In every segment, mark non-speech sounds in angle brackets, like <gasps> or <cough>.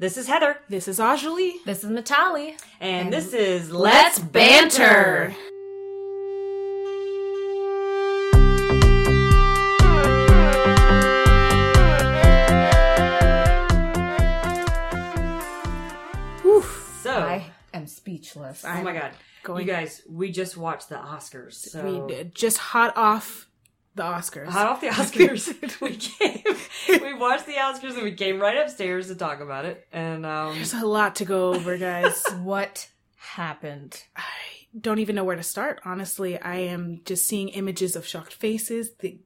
This is Heather, This is Anjali. This is Natali. and, this is Let's Banter. So, I am speechless. oh my god, going- you guys, we just watched the Oscars. So We did just hot off the Oscars. hot off the <laughs> Oscars. <laughs> we came, we watched the Oscars, and we came right upstairs to talk about it. And um, There's a lot to go over, guys. <laughs> what happened? I don't even know where to start. Honestly, I am just seeing images of shocked faces, the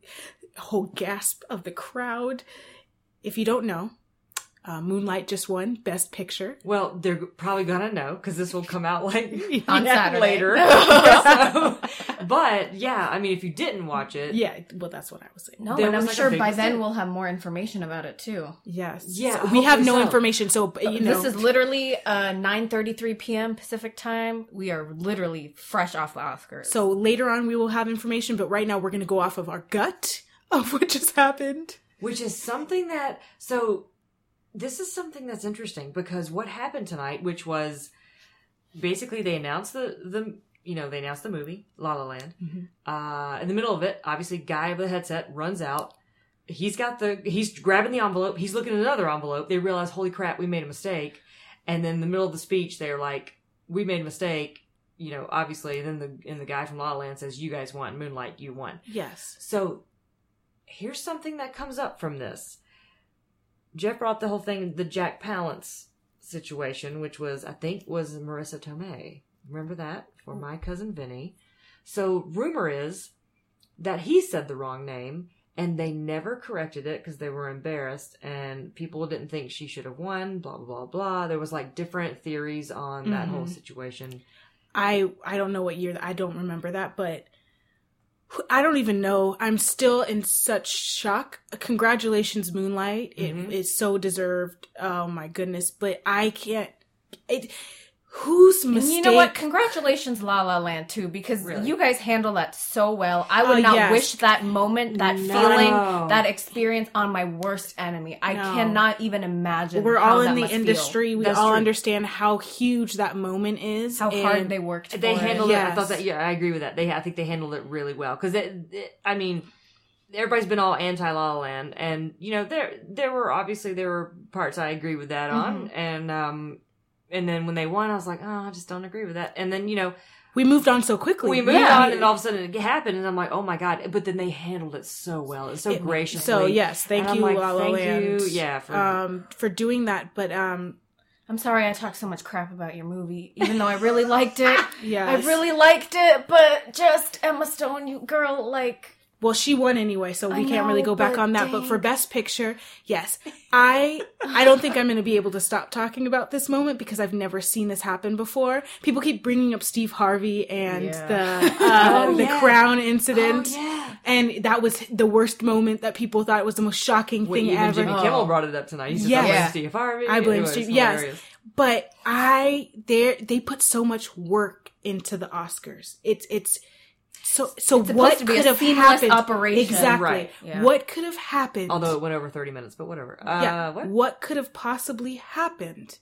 whole gasp of the crowd. If you don't know, uh, Moonlight just won Best Picture. well, they're probably gonna know because this will come out like <laughs> On Saturday. later. <laughs> So, but yeah, I mean, if you didn't watch it, Yeah, well, that's what I was saying. No, There and I'm like sure big by then we'll have more information about it too. Yes. Yeah, So we have no so. information, so you know. This is literally uh 9:33 p.m. Pacific time. We are literally fresh off the Oscars. so later on we will have information, but right now we're going to go off of our gut of <laughs> what just happened. which is something that so this is something that's interesting because what happened tonight which was basically they announced the the you know they announced the movie la la land. Uh in the middle of it obviously guy with a headset runs out. He's got the he's grabbing the envelope. He's looking at another envelope. They realize holy crap we made a mistake. And then in the middle of the speech they're like we made a mistake you know obviously. And then the and the guy from la la land says you guys won. Moonlight you won. Yes. so here's something that comes up from this. Jeff brought the whole thing, the Jack Palance situation, which was, I think, was Marisa Tomei. Remember that? For my cousin Vinny. So rumor is that he said the wrong name and they never corrected it because they were embarrassed and people didn't think she should have won, blah, blah, blah, blah. There was like different theories on that whole mm-hmm. situation. I I don't know what year I don't remember that, but I don't even know. I'm still in such shock. Congratulations, Moonlight. Mhm. It is so deserved. Oh my goodness, but I can't. It, whose And mistake? you know what? Congratulations, La La Land, too, because Really? you guys handle that so well. I would Oh, not yes. wish that moment, that No. feeling, that experience on my worst enemy. I No. cannot even imagine. We're how all that in the must feel. industry. We That's all true. understand how huge that moment is. How hard they worked. They it. handled it. I Yes. thought that. Yeah, I agree with that. They, I think they handled it really well because it, it- I mean, everybody's been all anti La La Land, and you know, there, there were obviously there were parts I agree with that on, and um, and then when they won, I was like, oh, I just don't agree with that, and then you know, We moved on so quickly. we moved Yeah. on, and all of a sudden it happened, and I'm like, oh my god! But then they handled it so well, and so It- graciously. So yes, thank And you, like, La La thank Land. you, yeah, for um, for doing that. But um, I'm sorry I talked so much crap about your movie, even though I really liked it. <laughs> yes, I really liked it, but just Emma Stone, you girl, like Well, she won anyway, so we I can't really go back on that. But for best picture, yes, I I don't think I'm going to be able to stop talking about this moment because I've never seen this happen before. People keep bringing up Steve Harvey and Yeah. the <laughs> uh, Oh, the yeah. crown incident, Oh, yeah. and that was the worst moment that people thought it was the most shocking Well, thing even ever. Jimmy Kimmel brought it up tonight. He said, Yes. "I blame Yeah. Steve Harvey." I blame It was Steve. Yes, but I they they put so much work into the Oscars. It's it's so so It's what to be could a have happened? operation. Exactly. Right. Yeah. What could have happened? Although it went over 30 minutes, but whatever. Uh, yeah, what? what could have possibly happened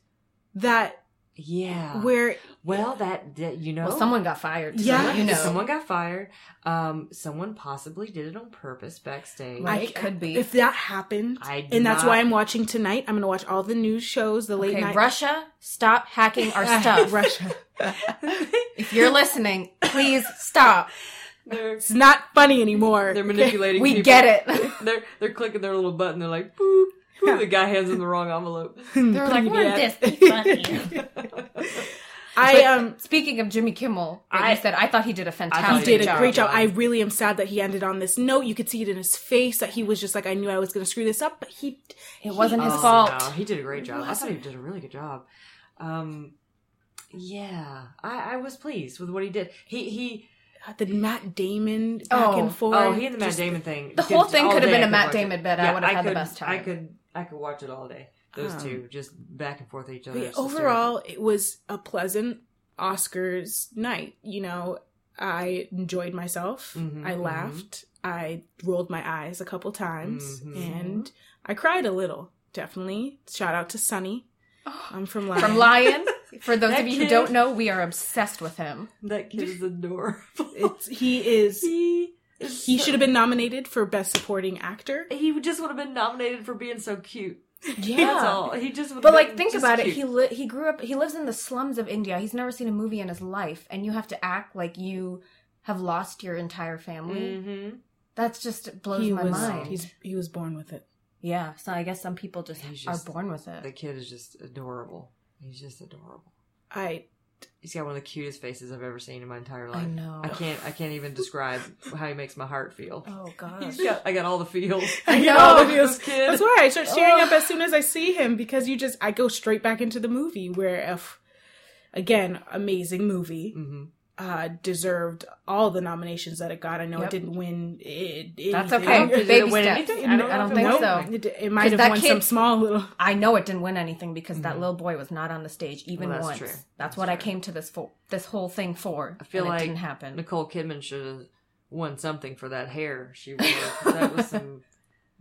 that Yeah. where Well, that, that you know, Well, someone got fired. so Yeah. you know. someone got fired. Um, someone possibly did it on purpose backstage. Right. It could be. if that happened, I do and that's not- why I'm watching tonight. I'm going to watch all the news shows, the late Okay, night Russia, stop hacking our <laughs> stuff. Russia. If you're listening, please stop. they're It's not funny anymore. they're manipulating. We people. get it. <laughs> They're they're clicking their little button. They're like, boop. boop. The guy hands them the wrong envelope. <laughs> They're like, "Wouldn't this be funny?" I um Speaking of Jimmy Kimmel, like I- you said, I thought he did a thought fantastic he did a job. great job. job. I really am sad that he ended on this note. You could see it in his face that he was just like, I knew I was going to screw this up, but he. It wasn't his Oh, fault. no, he did a great job. I thought he did a really good job. Um, yeah, I, I was pleased with what he did. He he. The Matt Damon back Oh. and forth. Oh, he and the Matt just- Damon thing. The whole thing could have been a Matt watch it. Damon bit. I Yeah, would have had could, the best time. I could I could watch it all day. Those Um, two just back and forth at each other. Overall, it was a pleasant Oscars night. You know, I enjoyed myself. Mhm, I mhm. laughed. I rolled my eyes a couple times, Mhm. and I cried a little. Definitely. Shout out to Sunny. <gasps> I'm from Lion. From Lion. <laughs> For those That of you who kid- don't know, we are obsessed with him. That kid is adorable. <laughs> It's, he is. he is He so- should have been nominated for best supporting actor. He just would have been nominated for being so cute. Yeah. That's all. He just would. But have like, been think just about it. cute. He li- he grew up. He lives in the slums of India. He's never seen a movie in his life, and you have to act like you have lost your entire family. Mhm. That's just blows He my was. mind. He's he was born with it. yeah. So I guess some people just, He's are born with it. The kid is just adorable. He's just adorable. I He's got one of the cutest faces I've ever seen in my entire life. I know. I can't. I can't even describe how he makes my heart feel. Oh gosh. Got. I got all the feels. I <laughs> know. all the This feels. kid. That's why I start tearing up as soon as I see him because you just I go straight back into the movie where if again amazing movie hmm uh deserved all the nominations that it got. I know Yep. it didn't win. It, That's anything. okay. <laughs> Did it Baby win steps. anything? I I don't, don't I don't think if so. It, it might have won kid- some small little. <laughs> I know it didn't win anything because that Mhm. little boy was not on the stage even Well, that's once. true. That's, That's what I came to this for. This whole thing for. I feel and like it didn't happen. Nicole Kidman should have won something for that hair she wore. that was some. <laughs>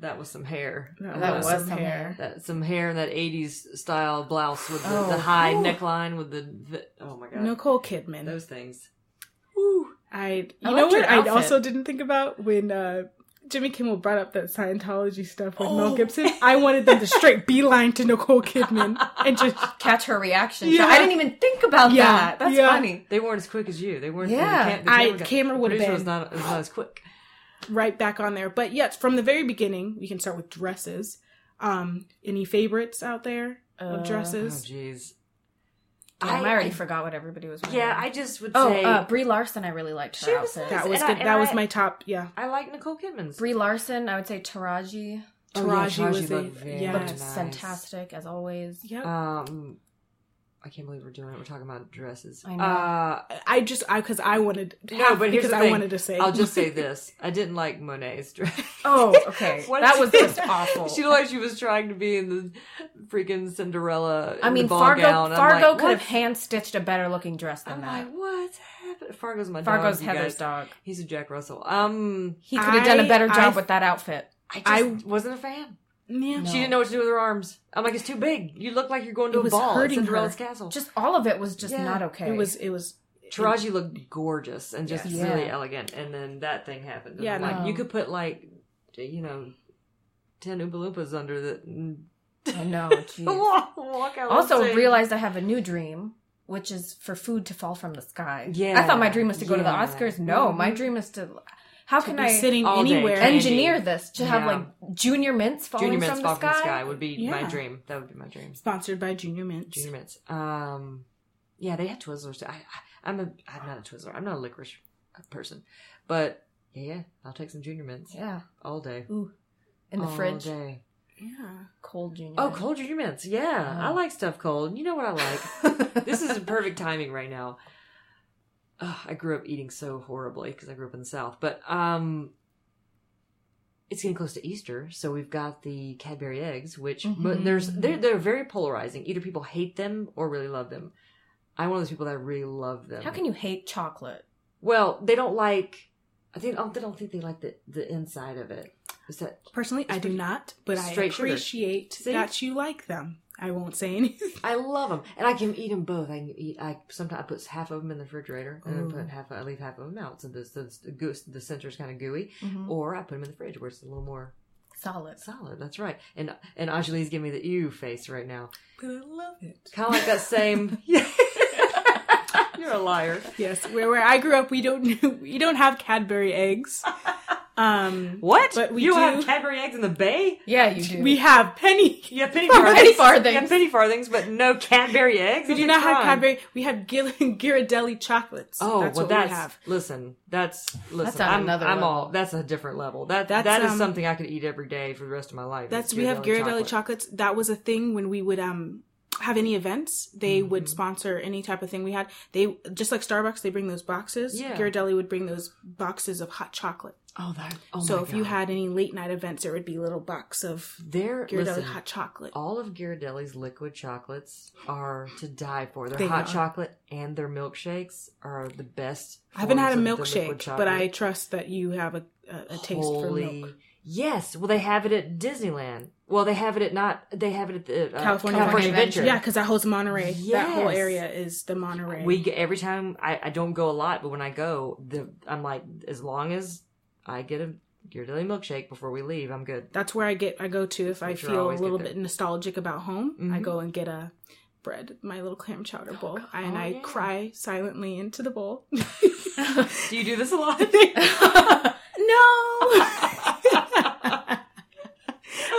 That was some hair. That was some hair. That some hair in that '80s style blouse with the, Oh, the high whew. neckline with the, the. Oh my god! Nicole Kidman. Those things. Woo. I you I know what I also didn't think about when uh Jimmy Kimmel brought up that Scientology stuff with Mel Oh. Gibson. I wanted them to straight <laughs> beeline to Nicole Kidman and just <laughs> Catch her reaction. Yeah. I didn't even think about Yeah, that. That's yeah. funny. They weren't as quick as you. They weren't. Yeah. the, cam- the I- got- camera would've been- Was not, was not as quick. Right back on there. But yes, from the very beginning, we can start with dresses. Um, any favorites out there Uh, of Oh dresses? jeez. Damn, I, already forgot what everybody was wearing. Yeah, I just would Oh, say uh, Brie Larson, I really liked her She outfit. nice. that was and I- good. and that was my top. Yeah, I like Nicole Kidman's. Brie Larson, I would say Taraji Oh, yeah, Taraji was Taraji a very yeah. looked nice. fantastic as always. Yep. Um, I can't believe we're doing it. We're talking about dresses. I know. Uh, I just I because I wanted no, but here's because I wanted to say I'll just say <laughs> this: I didn't like Monáe's dress. Oh, <laughs> okay. That was just awful. She looked like she was trying to be in the freaking Cinderella. I in mean, Fargo gown. Fargo like, could have hand stitched a better looking dress than I'm that. like, what's happening? Fargo's my Fargo's dog. Heather's dog. He's a Jack Russell. Um, He could have done a better job I- with that outfit. I just I- wasn't a fan. Yeah. No. She didn't know what to do with her arms. I'm like, it's too big. You look like you're going to It a was ball at hurting Cinderella's her. castle. Just all of it was just Yeah. not okay. It was it was Taraji looked gorgeous and just Yes. really Yeah. elegant, and then that thing happened. And Yeah, I'm like no. you could put like, you know, ten Oompa Loompas under the. I know. <laughs> walk, walk out. also stage. realized I have a new dream, which is for food to fall from the sky. Yeah, I thought my dream was to go to the. Oscars. No, my Mhm. dream is to. How to can be I sitting all day anywhere. candy. engineer this to have Yeah. like junior mints falling Junior Mints from fall the from the sky? sky would be my dream. That would be my dream. Sponsored by Junior Mints. Junior Mints. Um, yeah, they had Twizzlers. Too. I, I, I'm a, I'm not a Twizzler. I'm not a licorice person, but yeah, yeah, I'll take some Junior Mints Yeah, all day. ooh, in the all fridge, Day. Yeah. cold junior. Oh, cold Junior Mints. Yeah, I Oh. like stuff cold. You know what I like. <laughs> this is perfect timing right now. Ugh, I grew up eating so horribly because I grew up in the South, but um, it's getting close to Easter, so we've got the Cadbury eggs, which but Mhm. there's they're they're very polarizing. Either people hate them or really love them. I'm one of those people that really love them. How can you hate chocolate? Well, they don't like. I think oh, they don't think they like the the inside of it. Is that Personally, I do not, but I appreciate that you like them. I won't say anything. I love them, and I can eat them both. I can eat. I sometimes I put half of them in the refrigerator, and Ooh. put half. I leave half of them out, so the the the, goose, the center's kind of gooey. Mhm. Or I put them in the fridge where it's a little more Solid. solid. That's right. And and Anjali's giving me the ew face right now, But I love it. kind of like that same. <laughs> <laughs> You're a liar. Yes, where where I grew up, we don't <laughs> we don't have Cadbury eggs. Um, What? But we you do- have Cadbury eggs in the Bay? Yeah, you do. we have penny. You have penny <laughs> Penny farthings. farthings. You have penny farthings, but no Cadbury eggs. We do not a have crime. Cadbury. We have Gil- <laughs> Ghirardelli chocolates. Oh, that's well, what that's we have. listen. That's listen. on I'm, another I'm all. That's a different level. That That's, that is um, something I could eat every day for the rest of my life. That's we have Ghirardelli Ghirardelli chocolates. That was a thing when we would um have any events. They would Mhm. sponsor any type of thing we had. They just like Starbucks. They bring those boxes. Yeah. Ghirardelli would bring those boxes of hot chocolate. Oh, that. Oh so if you had any late night events, there would be a little box of their Ghirardelli listen, hot chocolate. all of Ghirardelli's liquid chocolates are to die for. Their They hot are. chocolate and their milkshakes are the best. I haven't had a forms of the liquid milkshake, but I trust that you have a, a, a taste for milk. Yes. Well, they have it at Disneyland. Well, they have it at not. They have it at the uh, California, California Adventure. Yeah, because that holds Monterey. That whole area is the Monterey. We get every time. I, I don't go a lot, but when I go, the I'm like, as long as I get a Ghirardelli milkshake before we leave, I'm good. That's where I get. I go to if I I feel a little bit nostalgic about home. I Mhm. go and get a bread, my little clam chowder bowl, and Oh, I yeah. cry silently into the bowl. <laughs> Do you do this a lot? <laughs> no. <laughs>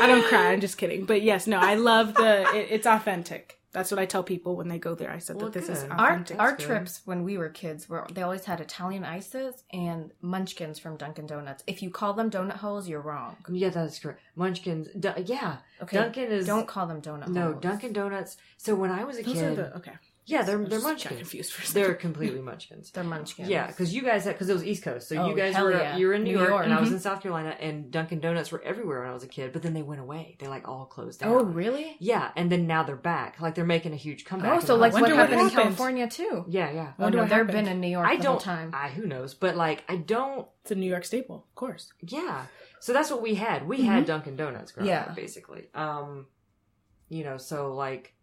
I don't cry. I'm just kidding. But yes, no, I love the. It, it's authentic. That's what I tell people when they go there. I said Well, that this is good. Our authentic. our good. trips when we were kids were they always had Italian ices and munchkins from Dunkin' Donuts. If you call them donut holes, you're wrong. yeah, that's correct. Munchkins. Du- yeah, Okay, Dunkin' is don't call them donut no holes. No, Dunkin' Donuts. So when I was a Those kid, are the okay. Yeah, they're I they're just Munchkins. confused for a second. They're completely <laughs> Munchkins. They're munchkins. Yeah, because you guys, because it was East Coast, so Oh, you guys were yeah. you were in New, New York, York. and I was in South Carolina, and Dunkin' Donuts were everywhere when I was a kid. But then they went away; they like all closed down. Oh, really? Yeah, and then now they're back. Like they're making a huge comeback. Oh, so like what Wonder what happened in. California too? Yeah, yeah. Oh Wonder no, they've been in New York I the whole don't. time. I who knows, but like I don't. It's a New York staple, of course. Yeah. So that's what we had. We Mm-hmm. had Dunkin' Donuts growing Yeah. up, basically. Um, you know, so like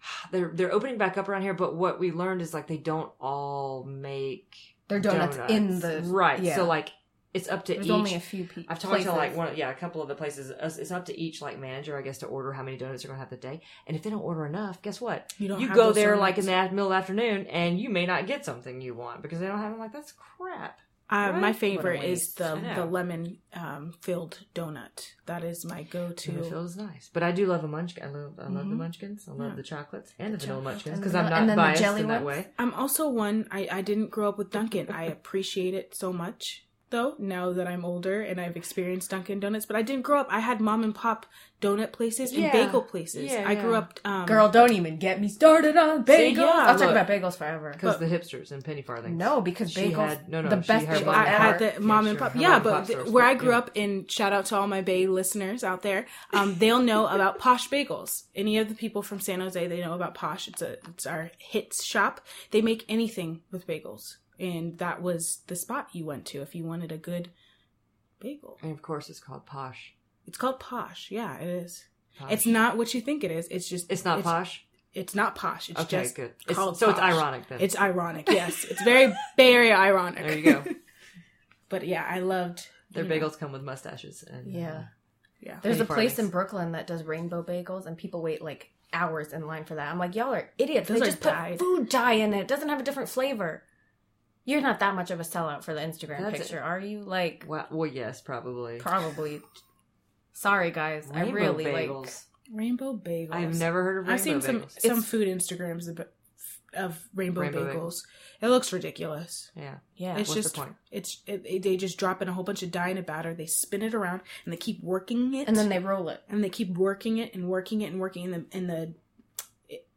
<sighs> they're they're opening back up around here, but what we learned is like they don't all make They're donuts, in the right. Yeah. So like it's up to There's each. only a few people. I've talked to like one, yeah, a couple of the places. It's it's up to each like manager, I guess, to order how many donuts they're going to have the day. And if they don't order enough, guess what? You don't you go there like in the middle of the afternoon, and you may not get something you want because they don't have them. Like that's crap. Uh, Right? my favorite is the the lemon um, filled donut. That is my go to. fill is nice, but I do love a munchkin. I love, I love the Mhm. munchkins. I love Yeah. the chocolates and the vanilla chocolates munchkins because I'm not the biased jelly in that way. I'm also one. I I didn't grow up with Dunkin'. I appreciate it so much though. Now that I'm older and I've experienced Dunkin' Donuts, but I didn't grow up. I had mom and pop donut places and Yeah. bagel places. Yeah, I grew up. Um, Girl, don't even get me started on bagels. yeah, I'll talk about bagels forever. Because the hipsters and penny farthings. No, because She bagels, had- no, no, the best had bagels mom I had the mom Yeah, and pop. Her Yeah, but pop th- stores, where I grew yeah. up, and shout out to all my Bay listeners out there, um, they'll know about Posh Bagels. Any of the people from San Jose, they know about Posh. It's a it's our hits shop. They make anything with bagels, and that was the spot you went to if you wanted a good bagel. And of course, it's called posh. It's called Posh. Yeah, it is. Posh. It's not what you think it is. It's just It's not posh. It's not posh. It's Okay, just good. It's, called so it's ironic then. It's ironic. Yes, it's very <laughs> very ironic. there you go. <laughs> but yeah, I loved Their you know, bagels come with mustaches. And, Yeah. uh, Yeah. There's a Penny place in. Brooklyn that does rainbow bagels, and people wait like hours in line for that. I'm like, y'all are idiots. Those they are just put food dye in it. It doesn't have a different flavor. You're not that much of a sellout for the Instagram That's picture, are you? Like, well, well, yes, probably. probably. Sorry, guys. I really bagels. like. Rainbow bagels. I've never heard of rainbow I've seen some bagels. some It's- food Instagrams of, of rainbow, Rainbow bagels. It looks ridiculous. Yeah. Yeah. It's What's just the point? it's it, it- they just drop in a whole bunch of dye in a batter. They spin it around and they keep working it, and then they roll it. and they keep working it and working it and working and the and the it,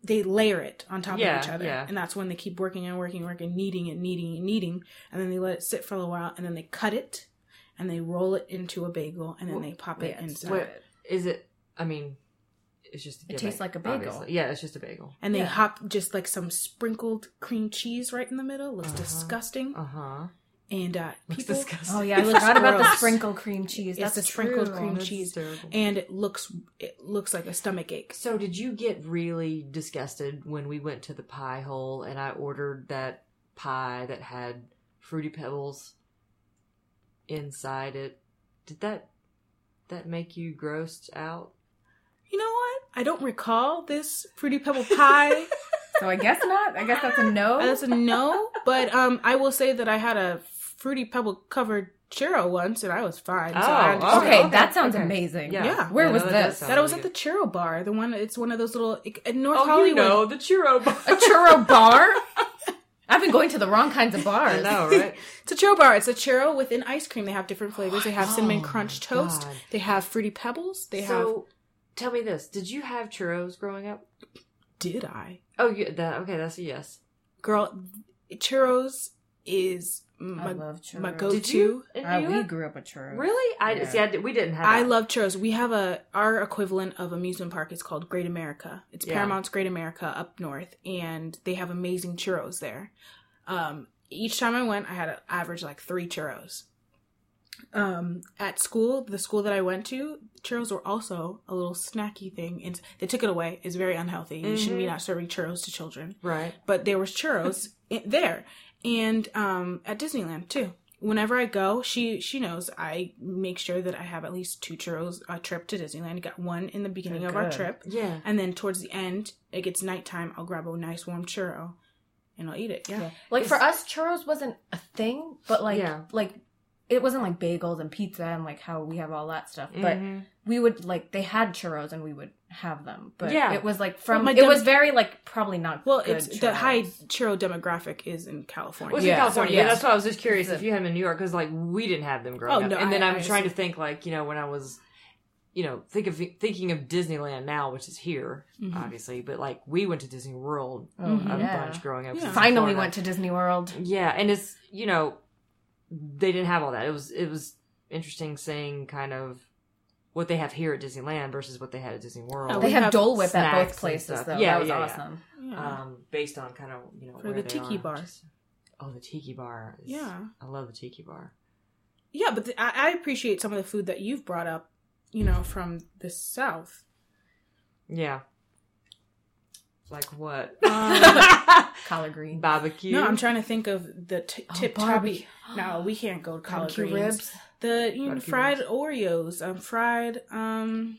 they layer it on top Yeah, of each other, yeah. and that's when they keep working and working, and working, kneading and kneading and kneading, and then they let it sit for a little while, and then they cut it, and they roll it into a bagel, and then Well, they pop it yeah, it's inside. What is it? I mean, it's just. It tastes like a bagel. obviously. Yeah, it's just a bagel. and they hop just like some sprinkled cream cheese right in the middle. Looks Uh-huh. disgusting. Uh huh. And uh, Looks people, disgusting. Oh yeah, I It forgot about the sprinkle cream cheese. It's That's the sprinkled true. cream That's cheese. terrible. and it looks it looks like a stomach ache. So, did you get really disgusted when we went to the pie hole and I ordered that pie that had fruity pebbles inside it? Did that that make you grossed out? You know what? I don't recall this fruity pebble pie. <laughs> So I guess not. I guess that's a no. That's a no. But um, I will say that I had a fruity pebble covered churro once, and I was fine. so Oh, I okay, Okay, that sounds okay. amazing. Yeah. Yeah. Where Yeah, was that this? sound That I was really at the churro bar. The one. It's one of those little in North Oh, Hollywood. you know the churro bar. A churro <laughs> bar? I've been going to the wrong kinds of bars. I bars. know, right? <laughs> It's a churro bar. It's a churro with an ice cream. They have different flavors. They have oh cinnamon Oh crunch toast. God. They have fruity pebbles. They have. so, tell me this: Did you have churros growing up? Did I? Oh, you, that okay? That's a yes. Girl, churros is my, I love churros. my Did go-to. you? and Uh, you we grew up with churros. really? I Yeah. see. I we didn't have. I that. love churros. We have a our equivalent of amusement park is called Great America. It's Yeah. Paramount's Great America up north, and they have amazing churros there. Um, each time I went, I had an average like three churros. Um, at school, the school that I went to, churros were also a little snacky thing, and they took it away. It's very unhealthy. You shouldn't be Mhm. not serving churros to children. Right. But there was churros <laughs> in, there, and um, at Disneyland too. Whenever I go, she she knows I make sure that I have at least two churros a trip to Disneyland. I got one in the beginning Good, of our trip, Yeah. and then towards the end, it gets nighttime. I'll grab a nice warm churro, and I'll eat it. Yeah, Like for us, churros wasn't a thing, but like Yeah. like it wasn't like bagels and pizza and like how we have all that stuff. But Mhm. we would like they had churros and we would have them. But Yeah. it was like from my it dem- was very like probably not. Well, good it's the high churro demographic is in California. Was Yeah. in California? So, yeah. yeah. that's why I was just curious The- if you had them in New York because like we didn't have them growing Oh, up, no, and then I- I'm I trying to think like you know when I was, you know, think of thinking of Disneyland now, which is here, Mhm. obviously, but like we went to Disney World Oh, Mhm. a yeah. bunch growing up. Yeah. Finally Florida. went to Disney World. Yeah, and it's you know, they didn't have all that. It was it was interesting seeing kind of what they have here at Disneyland versus what they had at Disney World. Oh, They have have Dole Whip at both places though. Yeah, that was yeah, yeah. awesome. Yeah. um, based on kind of you know For where the they tiki are, bar. oh, the tiki bar. Is, Yeah. I love the tiki bar. Yeah, but the, I, I appreciate some of the food that you've brought up, you know, from the south. Yeah. Like what? Um, <laughs> Collard green. Barbecue. No, I'm trying to think of the t- Oh, tip barbecue. toppy. No, we can't go to collard Barbecue greens. ribs. The you know, fried ribs. Oreos, um, fried um,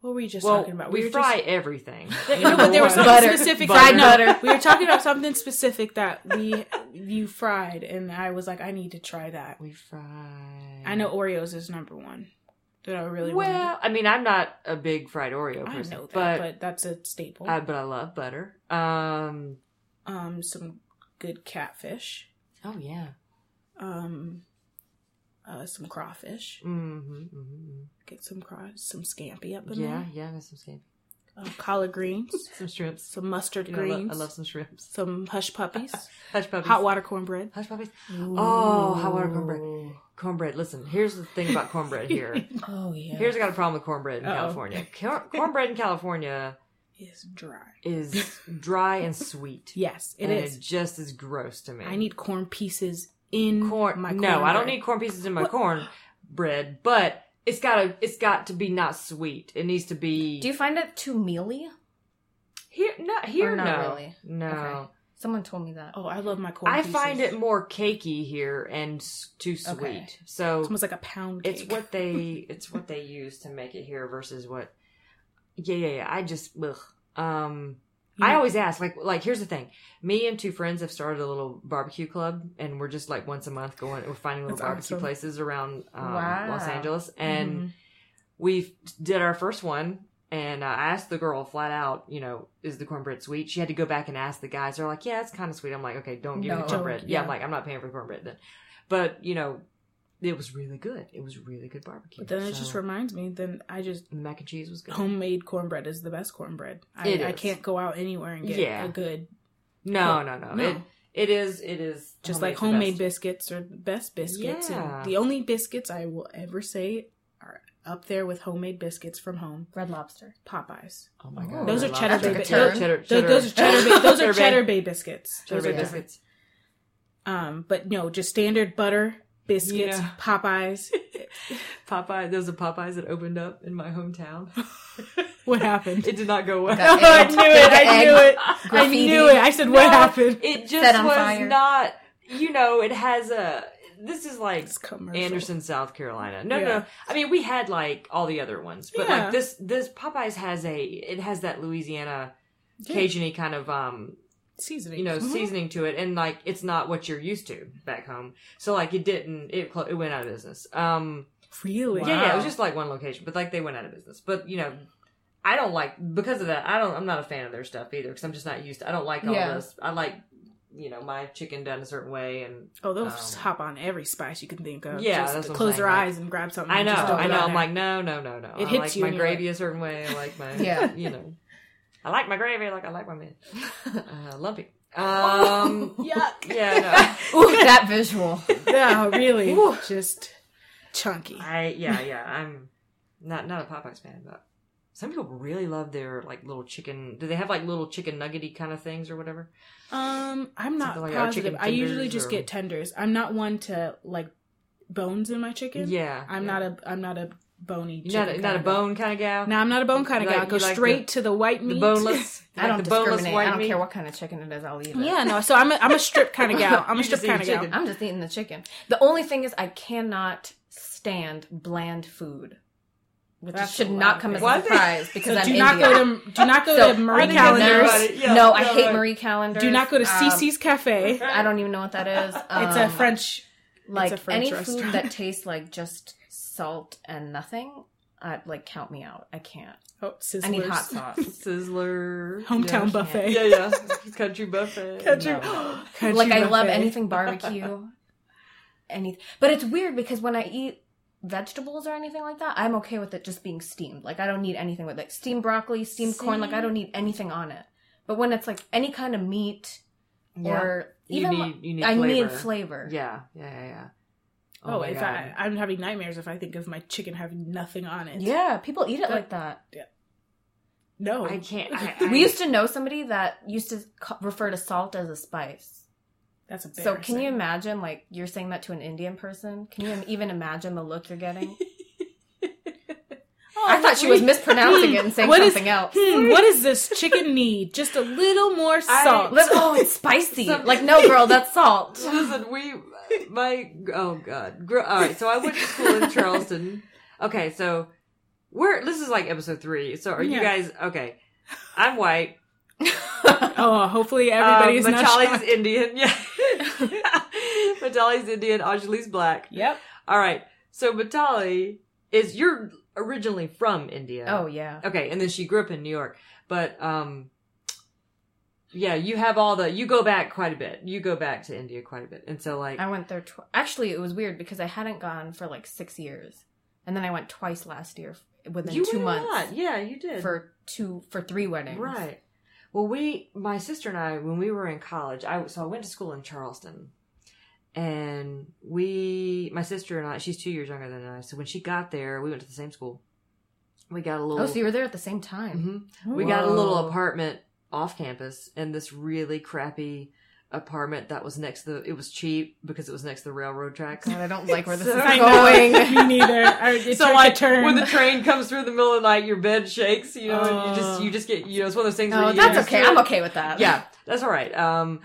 what were we just well, talking about? we, were fry just, everyed <laughs> No, but there was something Butter. specific. Butter. no, Butter. We were talking about something specific that we you fried, and I was like, I need to try that. We fry. I know Oreos is number one. That I really Well, I mean, I'm not a big fried Oreo I person, know that, but, but, that's a staple. I, but I love butter. Um. um, some good catfish. Oh yeah. Um, uh, some crawfish. Mm-hmm. mm-hmm. Get some craw, some scampi up in Yeah, there. yeah. There's some scampi. Uh, collard greens. <laughs> Some shrimps. some mustard You know, I, greens. love, I love some shrimps. some hush puppies. <laughs> Hush puppies. hot water cornbread. Hush puppies. Oh, hot water cornbread. Cornbread. Listen, here's the thing about cornbread <laughs> here. Oh yeah. Here's I got a problem with cornbread in Uh-oh. California. Cor- cornbread in California Is dry. is dry and sweet. Yes, it and is. It just is gross to me. I need corn pieces in corn. my corn no, I don't need corn pieces in my What- corn bread, but it's gotta it's got to be not sweet. It needs to be Do you find it too mealy? here. No, here, not no, really? no. Okay. Someone told me that. Oh, I love my corn. I pieces. find it more cakey here and too sweet. Okay. So It's almost like a pound cake. it's what <laughs> they it's what they use to make it here versus what. Yeah, yeah, yeah. I just ugh. Um, You I always ask, like, like here's the thing. Me and two friends have started a little barbecue club, and we're just like once a month going. We're finding little barbecue awesome. places around um, Wow. Los Angeles, and Mhm. we did our first one. And uh, I asked the girl flat out, you know, is the cornbread sweet? She had to go back and ask the guys. They're like, yeah, it's kind of sweet. I'm like, okay, don't give me No. the cornbread. Don't, Yeah, I'm like, I'm not paying for the cornbread then. But you know, it was really good. It was really good barbecue. But then it So, just reminds me. Then I just mac and cheese was good. homemade cornbread is the best cornbread. I, It I can't go out anywhere and get Yeah. a good No, no, no. No. It it is it is just like homemade best. biscuits are the best biscuits. Yeah. And the only biscuits I will ever say are up there with homemade biscuits from home. Red lobster. Popeyes. Oh my god, Those are cheddar Lobster. bay- cheddar, those- cheddar, cheddar. those are cheddar bay. Those are Cheddar bay- biscuits. cheddar Those bay are biscuits. Um, but no, just standard butter biscuits. Yeah. Popeyes. <laughs> Popeye. Those are Popeyes that opened up in my hometown. <laughs> what happened? it did not go well. Got <laughs> I knew it. I knew it. I knew it. I said, what No, happened? It just was fire. not. You know, it has a. This is like Anderson, South Carolina. No, Yeah. no. I mean, we had like all the other ones, but Yeah. like this, this Popeyes has a. It has that Louisiana Yeah. Cajun-y kind of um seasoning. you know Mhm. seasoning to it and like it's not what you're used to back home so like it didn't it clo- it went out of business um Really? yeah yeah it was just like one location but like they went out of business but you know i don't like because of that i don't i'm not a fan of their stuff either because i'm just not used to i don't like all Yeah. this i like you know my chicken done a certain way and Oh, they'll Um, hop on every spice you can think of. Yeah, Just that's what I'm close their like- eyes and grab something. i know just i know i'm there. like no no no no It i hits like you my gravy a certain way i like my <laughs> Yeah. you know i like my gravy like i like my meat <laughs> uh, lumpy um <laughs> Yuck. <laughs> yeah no Ooh, that visual. yeah, really. Whew. just chunky. I yeah yeah I'm not not a Popeyes fan, but some people really love their like little chicken. Do they have like little chicken nuggety kind of things or whatever? Um, I'm not Something like positive. I usually just or- get tenders. I'm not one to like bones in my chicken. Yeah, I'm yeah. not a I'm not a bony. You're not, chicken not a kind of gal. bone kind of gal. No, I'm not a bone kind of You gal. like- Go like straight the- to the white meat. the boneless. <laughs> I like don't the boneless discriminate. white I don't meat. care what kind of chicken it is. I'll eat it. Yeah, no. So <laughs> I'm a, I'm a strip kind of <laughs> gal. I'm a strip kind of gal. I'm just eating the chicken. The only thing is, I cannot stand bland food, which That's should not come as a surprise because So I'm do not Indian. go to do not go So, to Marie I think I know Callender's. Yeah, no, I hate. Marie Callender's. Do not go to Um, Cece's Cafe. I don't even know what that is. it's a Um, French. like a French any restaurant. food that tastes like just salt and nothing. I like count me out. I can't. Oh, Sizzlers. I need hot sauce. <laughs> Sizzler. Hometown yeah. buffet. Yeah, yeah. <laughs> Country buffet. Country, No. <gasps> country like I love anything barbecue. <laughs> Anything, but it's weird because when I eat vegetables or anything like that, I'm okay with it just being steamed. Like I don't need anything with it. Steamed broccoli, steamed corn. Like I don't need anything on it. But when it's like any kind of meat Yeah. or You even need- you need I need flavor. flavor. Yeah, yeah, yeah, yeah. Oh, my if God. I I'm having nightmares if I think of my chicken having nothing on it. Yeah, people eat it That- like that. Yeah. No. I can't. I, I, <laughs> We used to know somebody that used to refer to salt as a spice. That's a So can you imagine, like, you're saying that to an Indian person? Can you <laughs> even imagine the look you're getting? <laughs> I thought she was mispronouncing it and saying What is- something else. Hmm, what does this chicken need? Just a little more salt. Look, oh, it's spicy. Some- like, no, girl, that's salt. Listen, we, my, oh god. All right, so I went to school in Charleston. Okay, so we're, this is like episode three. So are you Yeah. guys, okay. I'm white. <laughs> oh, hopefully everybody's um, not Matali's shocked. Indian. Yeah. <laughs> Matali's Indian. Anjali's black. Yep. All right. So Matali is, you're originally from India. Oh, yeah. Okay, and then she grew up in New York. But um yeah, you have all the you go back quite a bit. You go back to India quite a bit. And so like I went there. Tw- Actually, it was weird because I hadn't gone for like six years, and then I went twice last year f- within you two went a months lot. Yeah, you did. for two for three weddings. Right. Well, we my sister and I when we were in college, I so I went to school in Charleston. And we my sister and I, she's 2 years younger than I. So when she got there, we went to the same school. We got a little Oh, so you were there at the same time. Mhm. We got a little apartment off campus in this really crappy apartment that was next to the, it was cheap because it was next to the railroad tracks. God, I don't like where this So- is going. <laughs> Me neither. I, so like turn. when the train comes through the middle of the night, your bed shakes, you know, and you just Oh. you just get you know, it's one of those things where Oh, you that's okay. I'm okay with that. Yeah, that's all right. Um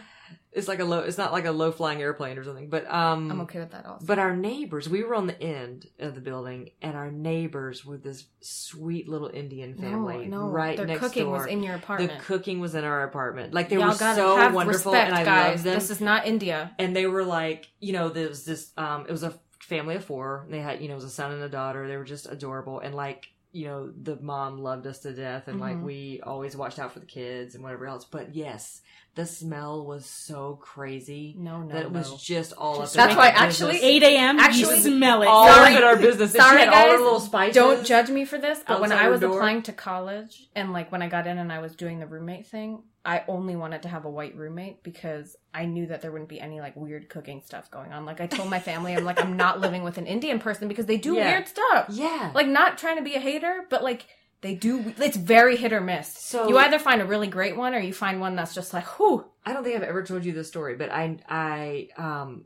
it's like a low it's not like a low flying airplane or something. But um I'm okay with that also. But our neighbors, we were on the end of the building, and our neighbors were this sweet little Indian family no, no, right their next cooking door. was in your apartment. the cooking was in our apartment. Like they Y'all were so wonderful, respect, and I guys. loved them. This is not India. and they were like, you know, there was this. Um, it was a family of four. They had, you know, it was a son and a daughter. They were just adorable, and like, you know, the mom loved us to death, and like Mhm. we always watched out for the kids and whatever else. But yes, the smell was so crazy No, no, that it was no. just all Just up. in That's our why business. actually- 8 a.m. Actually, you smell it. all Sorry. up in our business. And Sorry, she had all her guys. little spices. Don't judge me for this, but when I was door. applying to college and like when I got in and I was doing the roommate thing, I only wanted to have a white roommate because I knew that there wouldn't be any like weird cooking stuff going on. Like I told my family, I'm like, I'm not living with an Indian person because they do Yeah. weird stuff. Yeah. Like not trying to be a hater, but like they do. It's very hit or miss. So- you either find a really great one or you find one that's just like, whew. I don't think I've ever told you this story, but I I um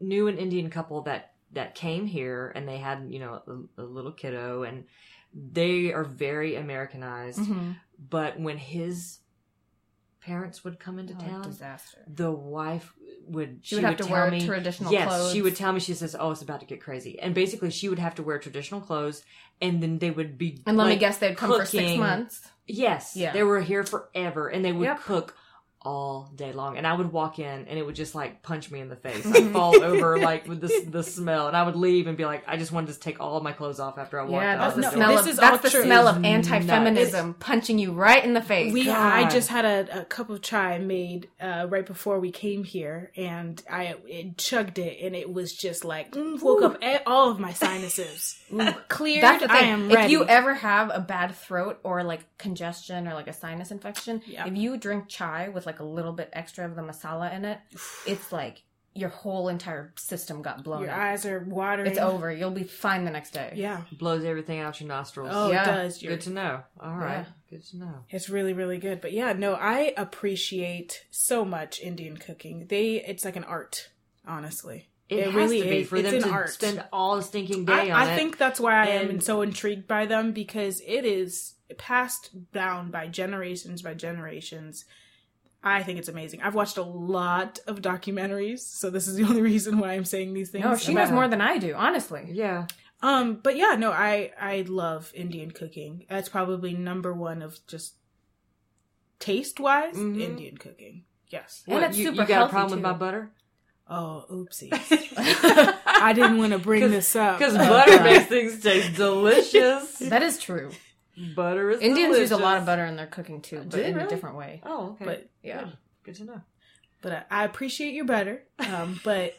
knew an Indian couple that that came here and they had you know a, a little kiddo and they are very Americanized. But when his parents would come into Oh, town, disaster. the wife would She would have to tell wear me, traditional yes, clothes. she would tell me. She says, "Oh, it's about to get crazy," and basically she would have to wear traditional clothes, and then they would be And let me guess, they'd come for six months. Yes. Yeah. They were here forever and they would Yep. cook all day long. And I would walk in and it would just like punch me in the face. <laughs> I'd fall over like with the, the smell. And I would leave and be like, I just wanted to take all of my clothes off after I walked Yeah, out. that's the the no, smell this of is that's all the true. smell of anti-feminism punching you right in the face. We, God. I just had a, a cup of chai made uh, right before we came here, and I it chugged it, and it was just like mm, woke up a- all of my sinuses <laughs> Clear. That's the I thing. am if ready. you ever have a bad throat or like congestion or like a sinus infection, Yeah. if you drink chai with like a little bit extra of the masala in it, it's like your whole entire system got blown Your up. eyes are watering. It's over. You'll be fine the next day. Yeah. blows everything out your nostrils. Oh, Yeah. it does. You're- Good to know. All right. Yeah. Good to know. It's really, really good. But yeah, no, I appreciate so much Indian cooking. They, it's like an art, honestly. It, It has really to be is. for It's them an to art. spend all the stinking day on I, I think that's why I am so intrigued by them because it is passed down by generations by generations. I think it's amazing. I've watched a lot of documentaries, so this is the <laughs> only reason why I'm saying these things. No, she knows more than I do, honestly. yeah. Um, but yeah, no, I I love Indian cooking. That's probably number one of just taste wise Mhm. Indian cooking. Yes. And What, it's you, super you got a healthy, problem with my butter? Oh, oopsies. <laughs> I didn't want to bring <laughs> 'Cause- this up Because but- butter makes things taste delicious. That is true. Butter is Indians use a lot of butter in their cooking too, but in really? a different way. Oh, okay. But Yeah. Good. Good to know. but I, I appreciate your butter. Um, but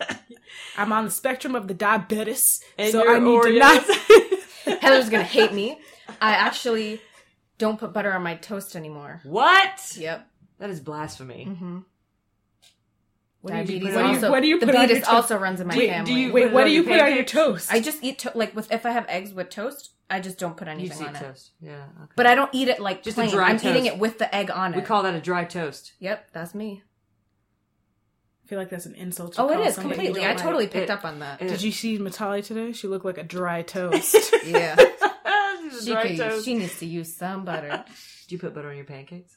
<laughs> I'm on the spectrum of the diabetes, And so I need to Oreos. not. <laughs> <laughs> Heather's gonna hate me. I actually don't put butter on my toast anymore. What? Yep. That is blasphemy. Mm-hmm. What do you Diabetes put on- also. what do you the put on your diabetes toast? also runs in my Wait, do family. you- Wait, what do you your put on your toast? I just eat to- like with if I have eggs with toast, I just don't put You anything just eat on it. toast. Yeah. Okay. But I don't eat it like Just a plain. dry I'm eating it with the egg on it. we call that a dry toast. Yep, that's me. I feel like that's an insult. To Oh, it call is completely. I don't totally picked It- up on that. it- Did you see Matali today? She looked like a dry toast. <laughs> yeah, <laughs> She's a she dry could, toast. she needs to use some butter. <laughs> Do you put butter on your pancakes?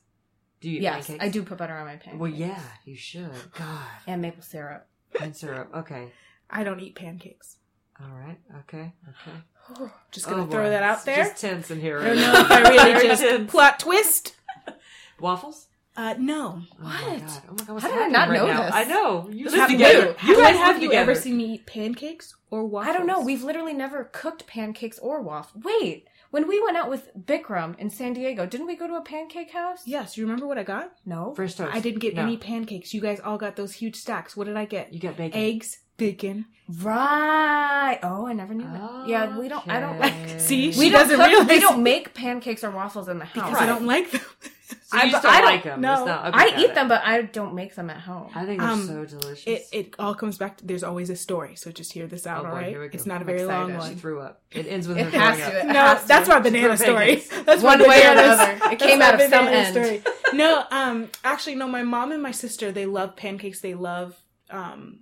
Do you eat yes, pancakes? I do put butter on my pancakes. Well, yeah, you should. God. and maple syrup. And syrup. Okay. I don't eat pancakes. All right. Okay. Okay. <sighs> Just gonna Oh, throw boy. that out It's there. Just tense in here. I don't know if I really <laughs> just tense. plot twist. <laughs> Waffles? Uh, no. Oh my What? god. Oh my god. What's How did I not right know now? this? I know. You live Have, together. You have, guys live have you ever seen me eat pancakes or waffles? I don't know. We've literally never cooked pancakes or waffles. Wait, when we went out with Bikram in San Diego, didn't we go to a pancake house? Yes, you remember what I got? No. French toast. I didn't get No. any pancakes. You guys all got those huge stacks. What did I get? You got bacon. Eggs, bacon. Right. Oh, I never knew that. Yeah, we don't. I don't like. Okay. <laughs> See, We she don't doesn't cook, realize We don't make pancakes or waffles in the house. because Right. I don't like them. <laughs> So you I- just don't I don't like them. know. It's not, okay, I eat it. them, but I don't make them at home. I think they're Um, so delicious. It it all comes back to there's always a story. So just hear this out, Oh, boy, all right? here we go. It's not a I'm very long excited. she one. threw up. It ends with It her has throwing to. up. It No, has that's to. my banana For story. That's One way or banana- another. It came out of some banana end. story. No, um, actually, no. My mom and my sister they love pancakes. They love um,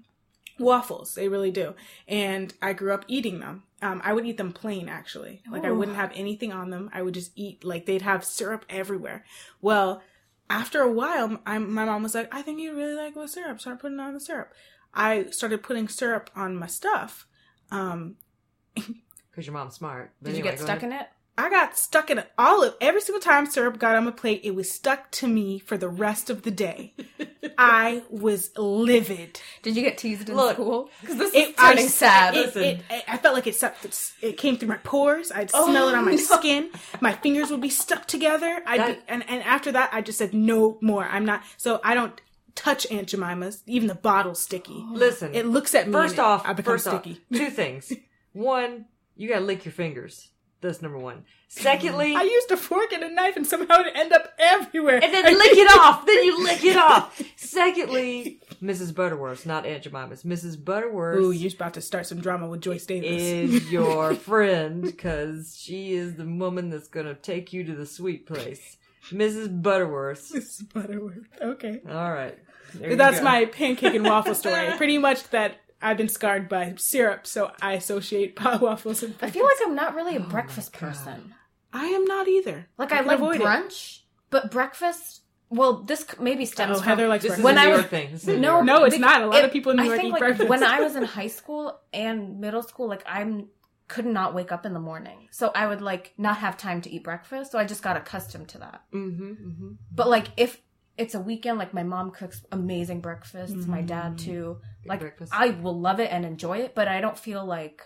waffles. They really do. And I grew up eating them. Um, I would eat them plain, actually. Like I wouldn't have anything on them. I would just eat like they'd have syrup everywhere. Well, after a while, I, my mom was like, "I think you really like with syrup. Start putting on the syrup." I started putting syrup on my stuff. Um, <laughs> Because your mom's smart. But Did you anyway, get go stuck ahead. in it? I got stuck in an olive. every single time syrup got on my plate, it was stuck to me for the rest of the day. <laughs> I was livid. Did you get teased in Look, school? Because this It, is turning I, sad. It, Listen. it, it- I felt like it sucked. It came through my pores. I'd oh, smell it on my no. skin. My fingers would be stuck together. I That- and and after that, I just said no more. I'm not. So I don't touch Aunt Jemima's. Even the bottle's sticky. Listen. It looks at me. First and it- off, I become first sticky. off, two things. <laughs> One, you gotta lick your fingers. That's number one. <clears throat> Secondly, I used a fork and a knife, and somehow it ended up everywhere. and then I lick it off. Then you lick it off. <laughs> Secondly, Mrs. Butterworth, not Aunt Jemima's. Mrs. Butterworth Ooh, you're about to start some drama with Joyce Davis. is <laughs> your friend because she is the woman that's gonna take you to the sweet place. Mrs. Butterworth. <laughs> Is Butterworth. Okay. All right. There That's my pancake and waffle story. Pretty much that I've been scarred by syrup, so I associate <laughs> pot waffles and I feel like I'm not really a breakfast person. I am not either. Like I I, like avoid it. brunch, but breakfast. Well, this maybe stems Oh, from Heather likes This is breakfast. When a I New was- York thing. This is a New No, No, thing. it's not. A lot It- of people in New I York eat like breakfast. when I <laughs> was in high school and middle school, like I'm could not wake up in the morning, so I would like not have time to eat breakfast. So I just got accustomed to that. Mm-hmm, mm-hmm. But like if it's a weekend, like my mom cooks amazing breakfasts, my Mm. dad too. Like breakfast. I will love it and enjoy it, but I don't feel like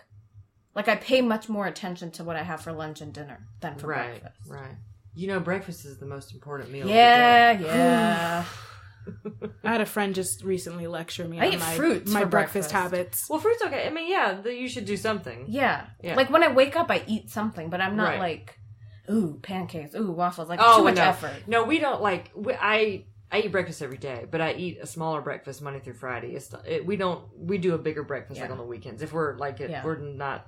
like I pay much more attention to what I have for lunch and dinner than for Right, breakfast. right. You know, breakfast is the most important meal. Yeah, Of the day. yeah. <sighs> I had a friend just recently lecture me I on eat my, fruits my for breakfast, breakfast. habits. Well, fruit's okay. I mean, yeah, the, you should do something. Yeah. Yeah. Like when I wake up, I eat something, but I'm not Right. like, ooh, pancakes, ooh, waffles. Like Oh, too much no. effort. No, we don't like. We, I I eat breakfast every day, but I eat a smaller breakfast Monday through Friday. It's it, we don't we do a bigger breakfast like on the weekends if we're like it, Yeah. we're not.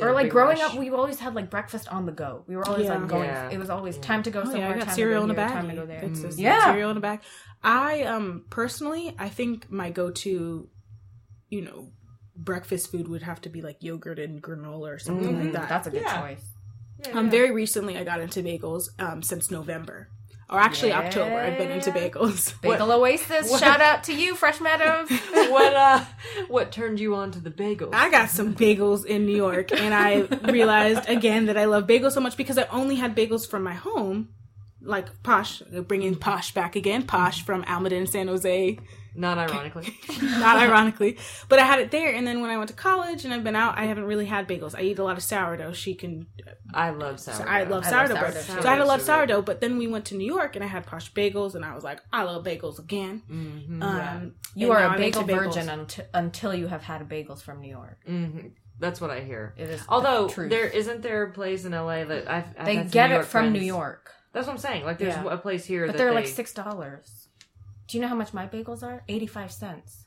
Or like growing rush. up, we always had like breakfast on the go. We were always Yeah. like going. Yeah. It was always Yeah. time to go Oh somewhere. yeah, I got time cereal to in go a here, bag. Time to go there. It's just Yeah. cereal in a bag. I um personally, I think my go-to, you know, breakfast food would have to be like yogurt and granola or something Mhm. like that. That's a good Yeah. choice. Yeah, Um, yeah. very recently, I got into bagels um, since November, or actually October. I've been into Yeah. bagels. <laughs> Bagel Oasis. what- Shout out to you, Fresh Meadows. <laughs> what uh what turned you on to the bagels? I got some bagels in New York, and I <laughs> realized again that I love bagels so much because I only had bagels from my home, like Posh, bringing Posh back again, Posh from Almaden, San Jose, Not ironically. <laughs> not ironically, but I had it there. And then when I went to college and I've been out, I haven't really had bagels. I eat a lot of sourdough. She can I love sourdough. I love I love sourdough bread. sourdough, So. I had to love So sourdough, but then we went to New York and I had posh bagels and I was like, I love bagels again. Mhm. Um, You are now a I'm into bagel virgin until until you have had bagels from New York. Mhm. That's what I hear. It is. Although the truth. there isn't there a place in LA that I've, I've they had get New it York from New York, That's what I'm saying. Like there's Yeah. a place here but that they're they, like six dollars. Do you know how much my bagels are? Eighty five cents.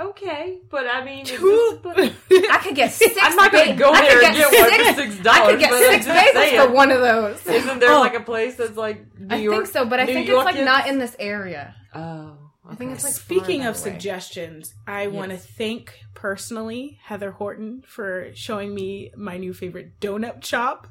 Okay, but I mean, Two- just- <laughs> I could get <laughs> six. I'm not gonna ba- go I there could and get one for six- six I dollars. could get six bagels for one of those. Isn't there Oh. like a place that's like New York? I think so, but I New think York it's like is- not in this area. Oh, I think it's like Speaking of suggestions, I want to thank personally Heather Horton for showing me my new favorite donut shop.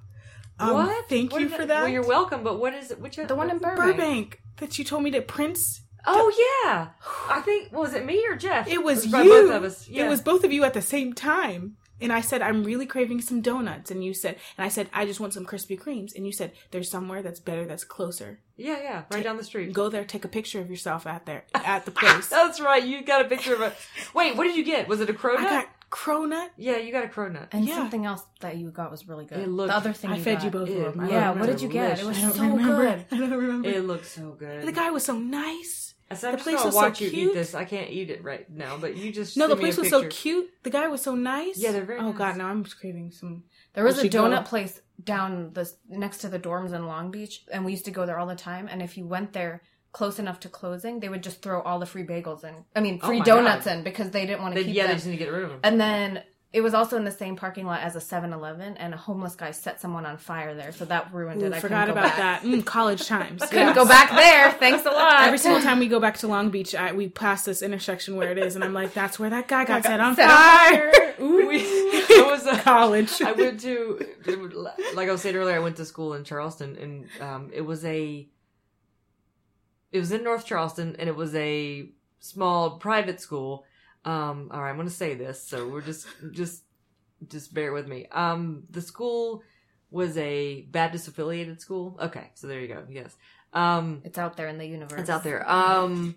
Um, what? Thank What you is for that. Well, you're welcome. But what is it? Which The one in Burbank. Burbank that you told me to Prince. Oh yeah, I think was it me or Jeff? It was by you. both of us. Yeah. It was both of you at the same time. And I said, I'm really craving some donuts. And you said, and I said, I just want some Krispy Kremes. And you said, there's somewhere that's better, that's closer. Yeah, yeah, right down the street. Go there, take a picture of yourself out there at the place. <laughs> That's right. You got a picture of a. Wait, what did you get? Was it a cronut? I got cronut. Yeah, you got a cronut. And Yeah. something else that you got was really good. It looked- the other thing I fed got. you both of them. Yeah, what did you get? It was so remember. good. <laughs> I don't remember. It looked so good. the guy was so nice. So I'm the just place gonna was so watch you cute. eat this. I can't eat it right now, but you just No, the send me a place was so cute. The guy was so nice. Yeah, they're very Oh nice. god, now I'm just craving some. There was a should go. donut place down the next to the dorms in Long Beach, and we used to go there all the time. And if you went there close enough to closing, they would just throw all the free bagels in. I mean, Oh free my donuts God. in because they didn't want to They, keep yeah, they just need to get rid of them. And then it was also in the same parking lot as a 7-Eleven, and a homeless guy set someone on fire there, so that ruined Ooh, it. I forgot couldn't go about back. that. Mm, college times. <laughs> Couldn't Yes. go back there. Thanks a lot. Every single time we go back to Long Beach, I, we pass this intersection where it is, and I'm like, "That's where that guy got set on Set on fire." <laughs> we, it was a, College. I went to, like I was saying earlier, I went to school in Charleston, and um, it was a, it was in North Charleston, and it was a small private school. Um, all right, I'm going to say this, so we're just, just, just bear with me. Um, the school was a Baptist affiliated school. Okay, so there you go. Yes. Um, It's out there in the universe. it's out there. Um,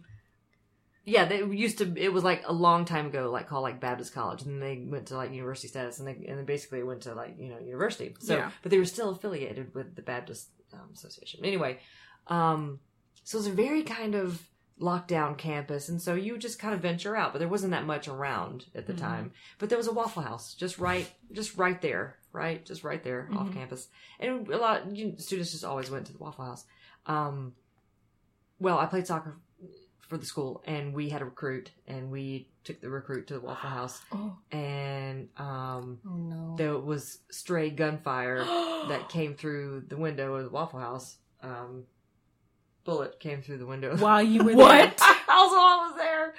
yeah, they used to. It was like a long time ago, like called like Baptist College, and then they went to like university status, and they and then basically went to like you know university. So, Yeah. but they were still affiliated with the Baptist um, Association. Anyway, um, so it was a very kind of locked down campus, and so you just kind of venture out, but there wasn't that much around at the Mhm. time. But there was a Waffle House just right, just right there, right, just right there off Mhm. campus, and a lot you know, students just always went to the Waffle House. Um, well, I played soccer for the school, and we had a recruit, and we took the recruit to the Waffle House, <gasps> Oh, and um, oh no. there was stray gunfire <gasps> that came through the window of the Waffle House. Um, bullet came through the window. While you were <laughs> What? <laughs> there. also, I was there.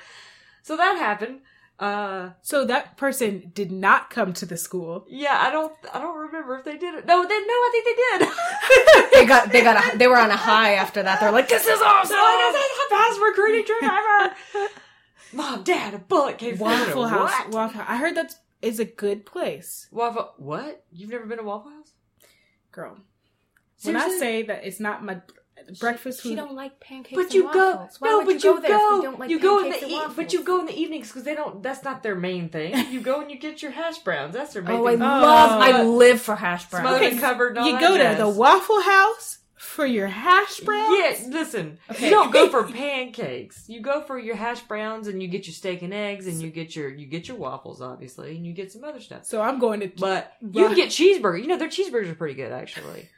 So that happened. Uh, So that person did not come to the school. yeah, I don't, I don't remember if they did it. No, they, no, I think they did. <laughs> they got they got a, they were on a high after that. They're like, this is awesome. No, this is the best recruiting trip ever. Mom, Dad, a bullet came through. the Waffle window. House. What? Waffle. I heard that is a good place, Waffle. What? You've never been to Waffle House? girl. When I say that it's not my breakfast She food, don't like pancakes. But and you go. waffles. Why no, would but you go there go. if you don't like you go in the and e- but you go in the evenings because they don't. That's not their main thing. You go and you get your hash browns. That's their main Oh, I thing. love. Oh. I live for hash browns. Smothered Okay, and covered. and all you that go to the Waffle House for your hash browns. Yeah, listen. Okay. You don't go for <laughs> pancakes. You go for your hash browns, and you get your steak and eggs, and you get your you get your waffles, obviously, and you get some other stuff. So I'm going to. But you can get cheeseburger. You know their cheeseburgers are pretty good, actually.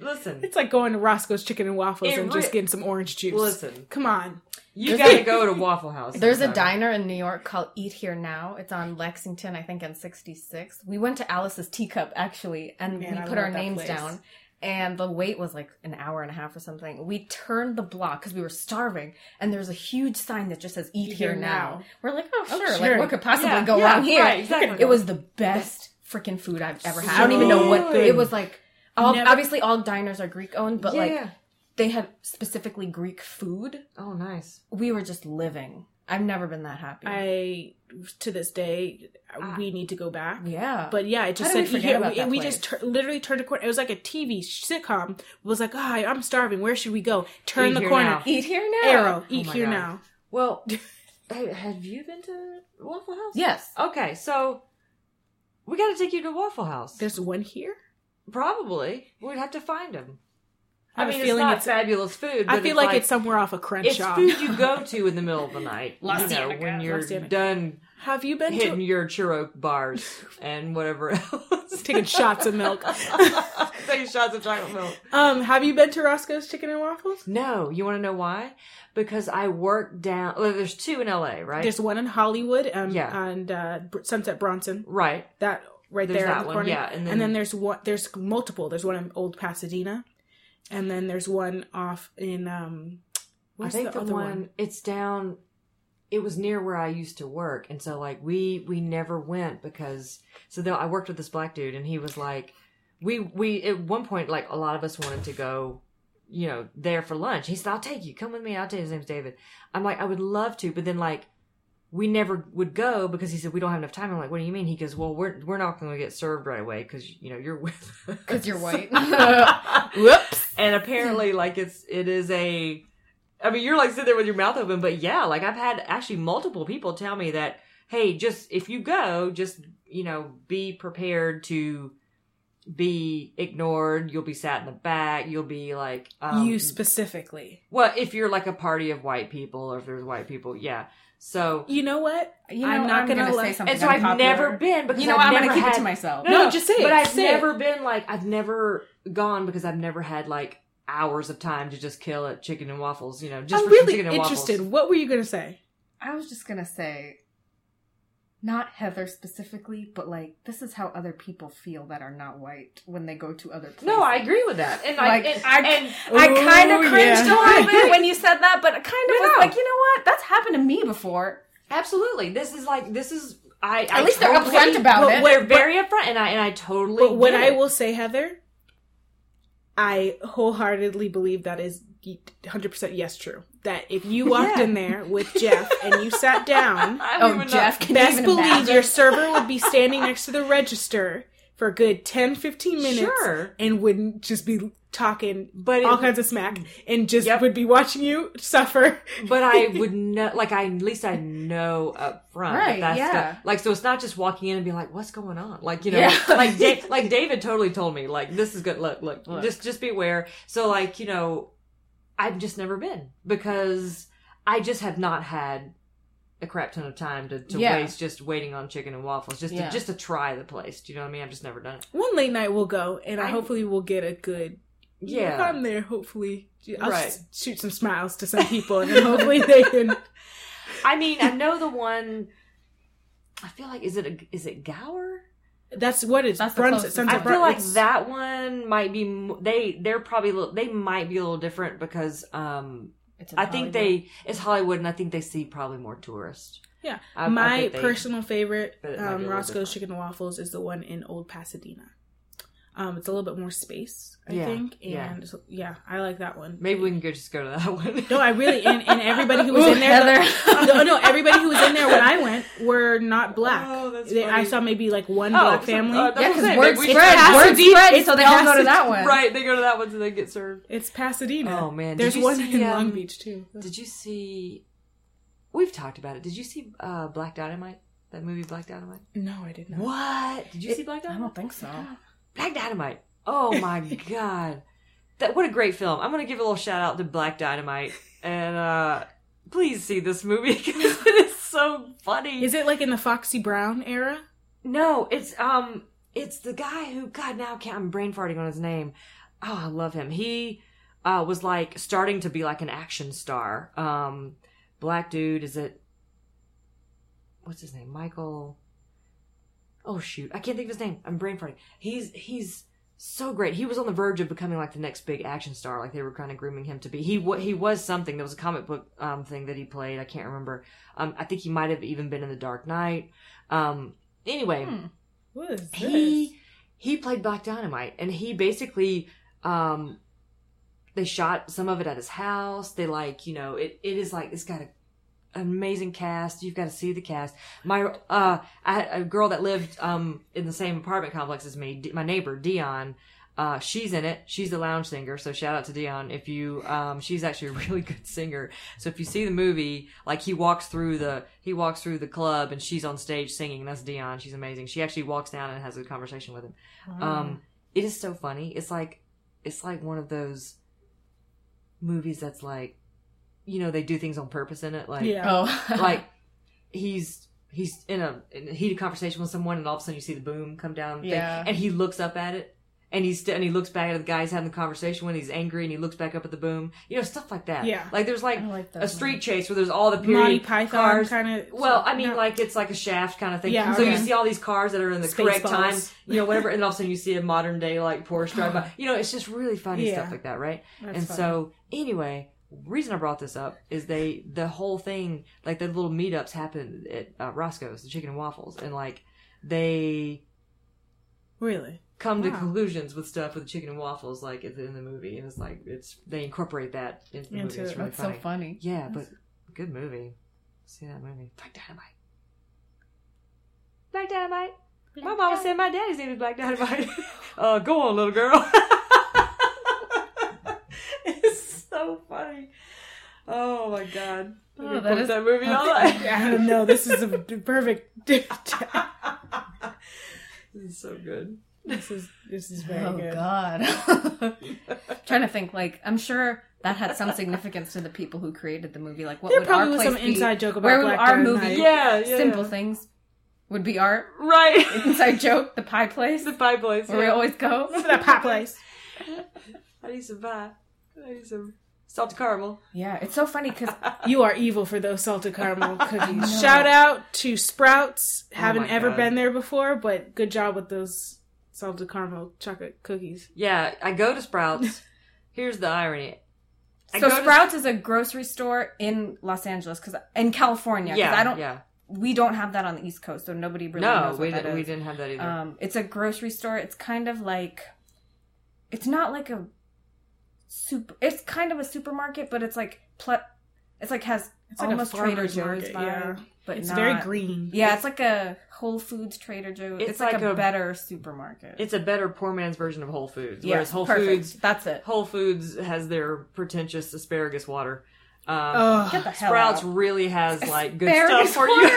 Listen, It's like going to Roscoe's Chicken and Waffles It and just getting some orange juice. listen. Come on. You There's gotta a- go to Waffle House. <laughs> There's a diner in New York called Eat Here Now. It's on Lexington, I think, in 66. We went to Alice's Teacup actually, and Man, I we put our names place. down. and the wait was like an hour and a half or something. We turned the block because we were starving, and there's a huge sign that just says "Eat here, here now. now. We're like, oh, Oh, sure. sure. Like, what could possibly Yeah, go yeah, wrong here? right, exactly. It was the best freaking food I've ever had. I don't even know what good. it was like. All, Never- obviously, all diners are Greek owned, but yeah. like they had specifically Greek food. oh, nice. We were just living. I've never been that happy. I to this day Ah. we need to go back. yeah, But yeah, it just How did said we forget here- about we, that we just tur- literally turned a corner. It was like a TV sitcom. It was like, ah, I'm starving. Where should we go? Turn Eat the corner. now. eat here now. Arrow. Oh Eat my here God. now. Well, <laughs> have you been to Waffle House? Yes. Okay, so we got to take you to Waffle House. There's one here. Probably. We'd have to find them. I I, mean, it's feeling not it's- fabulous food. I feel it's like, it's somewhere off a it's Crenshaw. food you <laughs> go to in the middle of the night. La you know, when you're done Have you been hitting to your churro bars and whatever else. taking shots of milk? <laughs> Taking shots of chocolate milk. Um, have you been to Roscoe's Chicken and Waffles? No, you want to know why? Because I work down. Well, there's two in LA, right? There's one in Hollywood, um, Yeah. and uh, Sunset Bronson. right. That right There's there in that the one, yeah, and and then- then there's one. There's multiple. There's one in Old Pasadena, and then there's one off in um. I think the, the, other one, one? it's down. It was near where I used to work, and so like we we never went because so though I worked with this black dude, and he was like, we we at one point like a lot of us wanted to go, you know, there for lunch. He said, "I'll take you. Come with me. I'll tell you." His name's David. I'm like, I would love to, but then like. We never would go because he said we don't have enough time. I'm like, what do you mean? He goes, well, we're we're not going to get served right away because you know you're with because you're white. <laughs> Whoops. And apparently, like it's it is a. I mean, you're like sitting there with your mouth open, but yeah, like I've had actually multiple people tell me that, hey, just if you go, just you know, be prepared to be ignored. You'll be sat in the back. You'll be like, um, you specifically. well, if you're like a party of white people, or if there's white people, yeah. So, You know what? You know, I'm not gonna say something. and so I've never been because You know, I've what? I'm never gonna keep had, it to myself. No, just say it. But I've Say it. never been like I've never gone because I've never had like hours of time to just kill at chicken and waffles. You know, just I'm for really chicken and interested. waffles. What were you gonna say? I was just gonna say, not Heather specifically, but like this is how other people feel that are not white when they go to other places. No, I agree with that, and Like, I and, I- and I kind of cringed yeah. a little bit when you said that, but I kind of No, was no. like, you know what? That's happened to me before. absolutely, this is like this is I. At I least they're upfront about but it. We're very upfront, and I and I totally. But what I will say, Heather, I wholeheartedly believe that is 100% yes true. That if you walked Yeah. in there with Jeff and you sat down, <laughs> I don't Oh, even Jeff, know. can best even believe imagine? your server would be standing next to the register for a good 10 15 minutes Sure. and wouldn't just be talking But all it- kinds of smack and just Yep. would be watching you suffer. But I <laughs> would know, like, I at least I know up front, Right, That that's yeah. the, like, so it's not just walking in and being like, "What's going on?" Like, you know, Yeah. <laughs> like, da- like David totally told me, like, this is good. Look, look, Look. just, just be aware. So, like, you know, I've just never been because I just have not had a crap ton of time to, to Yeah. waste just waiting on chicken and waffles, just Yeah. to, just to try the place. Do you know what I mean? I've just never done it. One late night we'll go and I, I- hopefully we'll get a good If Yeah, I'm there, hopefully I'll Right. shoot some smiles to some people and hopefully they can <laughs> I mean, I know the one. I feel like is it a, is it Gower? That's what it's That's the Brunson. closest. Sons I feel like it's- that one might be they they're probably a little, they might be a little different because um It's in I think they it's Hollywood and I think they see probably more tourists. Yeah, I- I my think they- personal favorite but it might be a um, Roscoe's different. Chicken and Waffles is the one in Old Pasadena. Um, it's a little bit more space, I Yeah, think, yeah. and so, yeah, I like that one. Maybe we can go just go to that one. No, I really and, and everybody who was Ooh, in there. Heather. no, no, everybody who was in there when I went were not black. Oh, that's They- I saw maybe like one Oh, black so- family. uh, Yeah, because saying. word spread, should- word Pasadena- spread, so they all go to that one. right, they go to that one so they get served. it's Pasadena. Oh, man. Did there's one see, in um, Long Beach too. Did you see? We've talked about it. Did you see uh, Black Dynamite? That movie, Black Dynamite. No, I did not. What? Did you see Black Dynamite? I don't think so. Black Dynamite. Oh my <laughs> god. That what a great film. I'm gonna give a little shout out to Black Dynamite and uh please see this movie <laughs> because it is so funny. Is it like in the Foxy Brown era? no, it's um it's the guy who God now can't I'm brain farting on his name. Oh, I love him. He uh was like starting to be like an action star. Um black dude, is it what's his name? Michael Oh shoot, I can't think of his name. I'm brain farting. He's he's so great. He was on the verge of becoming like the next big action star, like they were kind of grooming him to be. He wa- he was something. There was a comic book um, thing that he played. I can't remember. Um, I think he might have even been in the Dark Knight. Um, anyway, Hmm. What is this? he he played Black Dynamite, and he basically um, they shot some of it at his house. They like you know it. It is like it's got a amazing cast. You've got to see the cast. My uh, I had a girl that lived um in the same apartment complex as me. D- my neighbor Dion. Uh, she's in it. She's a lounge singer. So shout out to Dion. If you, um, she's actually a <laughs> really good singer. So if you see the movie, like he walks through the, he walks through the club and she's on stage singing. That's Dion. She's amazing. She actually walks down and has a conversation with him. Um, it is so funny. It's like, it's like one of those movies that's like, you know, they do things on purpose in it. Like, yeah. Oh, <laughs> like he's he's in a, in a heated conversation with someone, and all of a sudden you see the boom come down, the thing, Yeah. and he looks up at it, and he's st- and he looks back at the guy he's having the conversation when he's angry, and he looks back up at the boom, you know, stuff like that. Yeah. like there's like like a street chase where there's all the Monty period Python cars. kind of. Well, I mean, like it's like a shaft kind of thing. Yeah, so you see all these cars that are in the correct Spaceballs. time, you know, whatever, <laughs> and all of a sudden you see a modern day like Porsche drive by. <gasps> You know, it's just really funny Yeah. stuff like that, right? That's and funny. so anyway reason i brought this up is they the whole thing like the little meetups happen at uh, roscoe's the chicken and waffles and like they really, come to conclusions with stuff with the chicken and waffles like in the, in the movie and it's like it's they incorporate that into the Into movie it's it. really that's so funny. funny. yeah but good movie. See that movie. Black dynamite. Black dynamite. My mama said my daddy's name is black dynamite. <laughs> Uh go on little girl <laughs> it's so funny oh my god Oh, I could that quote is- that movie all night <laughs> I don't know. This is a perfect. <laughs> <laughs> this is so good this is this is very oh good. God. Trying to think, like I'm sure that had some significance to the people who created the movie. Like, what There would probably our was place some be? inside joke about Where would Black our Dynamite. movie? yeah yeah Simple yeah. things would be art. right Inside joke, the pie place the pie place where we always go. Remember that pie place? I need some pie. I need some salted caramel. Yeah, it's so funny because <laughs> You are evil for those salted caramel <laughs> know. cookies. Shout out to Sprouts. Haven't ever God. been there before, but good job with those salted caramel chocolate cookies. Yeah, I go to Sprouts. <laughs> Here's the irony. I so go to- Sprouts is a grocery store in Los Angeles because in California. yeah, I don't. Yeah, We don't have that on the East Coast, so nobody really no, knows what we that didn't. We didn't have that either. Um, it's a grocery store. It's kind of like, it's not like a super. It's kind of a supermarket, but it's like ple- It's like has It's like a almost Trader Joe's market, vibe, yeah. but It's not- very green. Yeah, it's like a Whole Foods Trader Joe's. It's, It's like, like a, a- better supermarket. it's a better poor man's version of Whole Foods. yeah, Whereas Whole perfect. Foods, That's it. Whole Foods has their pretentious asparagus water. Um, Ugh. Get the hell Sprouts out. really has like good Asparagus stuff for you.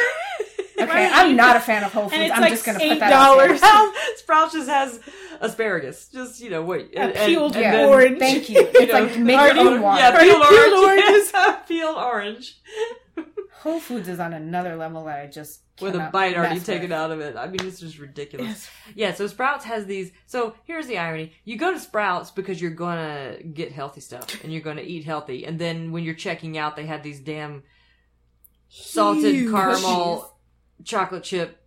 Water? <laughs> Okay, I'm not a fan of Whole Foods. I'm like just gonna put that out there. <laughs> $8. Sprouts just has asparagus. Just you know, wait, A peeled Yeah. orange. <laughs> Thank you. It's like make your Already- own water. Yeah, Already peeled peeled orange. oranges. Yes, peeled orange Whole Foods is on another level that I just with a bite already mess taken with. out of it. I mean, it's just ridiculous. Yeah, so Sprouts has these. So here's the irony: you go to Sprouts because you're gonna get healthy stuff and you're gonna eat healthy, and then when you're checking out, they have these damn salted Huge. caramel chocolate chip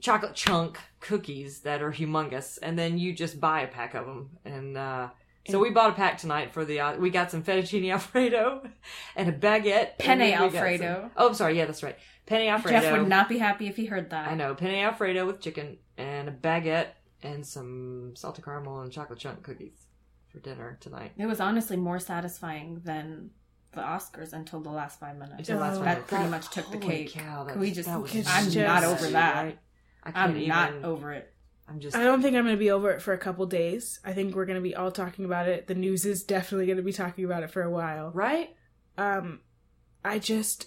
chocolate chunk cookies that are humongous and then you just buy a pack of them and uh so we bought a pack tonight for the uh, we got some fettuccine alfredo <laughs> and a baguette. Penne and then we got Alfredo. some- oh i'm sorry. Yeah that's right. Penne alfredo. Jeff would not be happy if he heard that. i know. Penne alfredo with chicken and a baguette and some salted caramel and chocolate chunk cookies for dinner tonight. It was honestly more satisfying than the Oscars until the last five minutes. Until the last Oh. minute. That pretty much took the cake. cow, that Can we just- that was I'm just- not over that. right? I can't I'm even, not over it. I'm just I don't think I'm going to be over it for a couple days. I think we're going to be all talking about it. The news is definitely going to be talking about it for a while. right Um, I just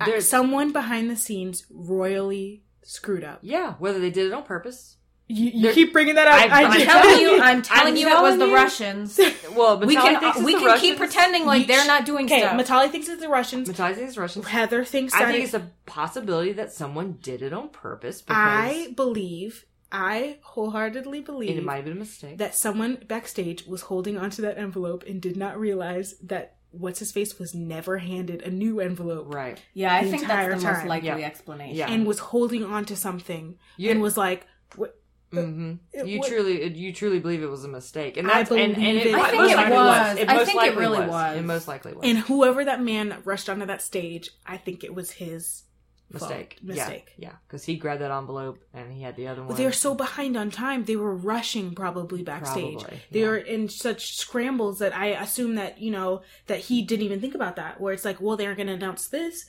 I- There's- someone behind the scenes royally screwed up. yeah whether they did it on purpose You, you There- keep bringing that up. I- I, I'm I'm telling you, I'm telling I'm you, it was telling the you. Russians. <laughs> well We can thinks it's we the can keep pretending like You they're not doing okay, stuff. Matali thinks it's the Russians. Matali thinks it's Russians Heather thinks I that think it's a possibility that someone did it on purpose because I believe, I wholeheartedly believe it believe might have been a mistake. that someone backstage was holding onto that envelope and did not realize that what's his face was never handed a new envelope right. yeah, I think that's the most likely Yeah. explanation. Yeah. and was holding on to something You- and was like, what? Hmm You would- truly, you truly believe it was a mistake, and I and, and believe it, it I think it likely was. It I think it really was. was. It most likely was. And whoever that man rushed onto that stage, I think it was his fault. mistake. Mistake. Yeah, because he grabbed that envelope and he had the other one. But they were so behind on time. They were rushing probably backstage. Probably, They were in such scrambles that I assume that, you know, that he didn't even think about that. Where it's like, well, they're going to announce this.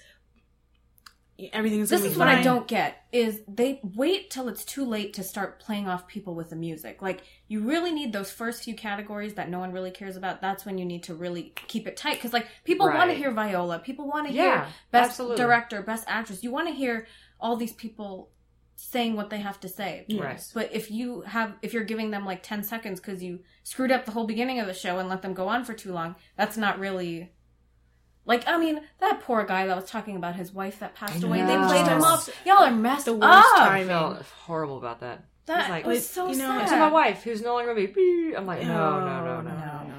Everything's This is what I don't get is they wait till it's too late to start playing off people with the music. Like you really need those first few categories that no one really cares about. That's when you need to really keep it tight because like people want to hear Viola, people want to Yeah, hear best absolutely. director, best actress. You want to hear all these people saying what they have to say. Right. But if you have if you're giving them like 10 seconds cuz you screwed up the whole beginning of the show and let them go on for too long, that's not really like I mean, that poor guy that was talking about his wife that passed away. They played him That's up. Y'all are messed the up. worst I felt horrible about that. That like, was so you know, sad. to my wife, who's no longer with me. I'm like, no, no, oh, no, no. no, no.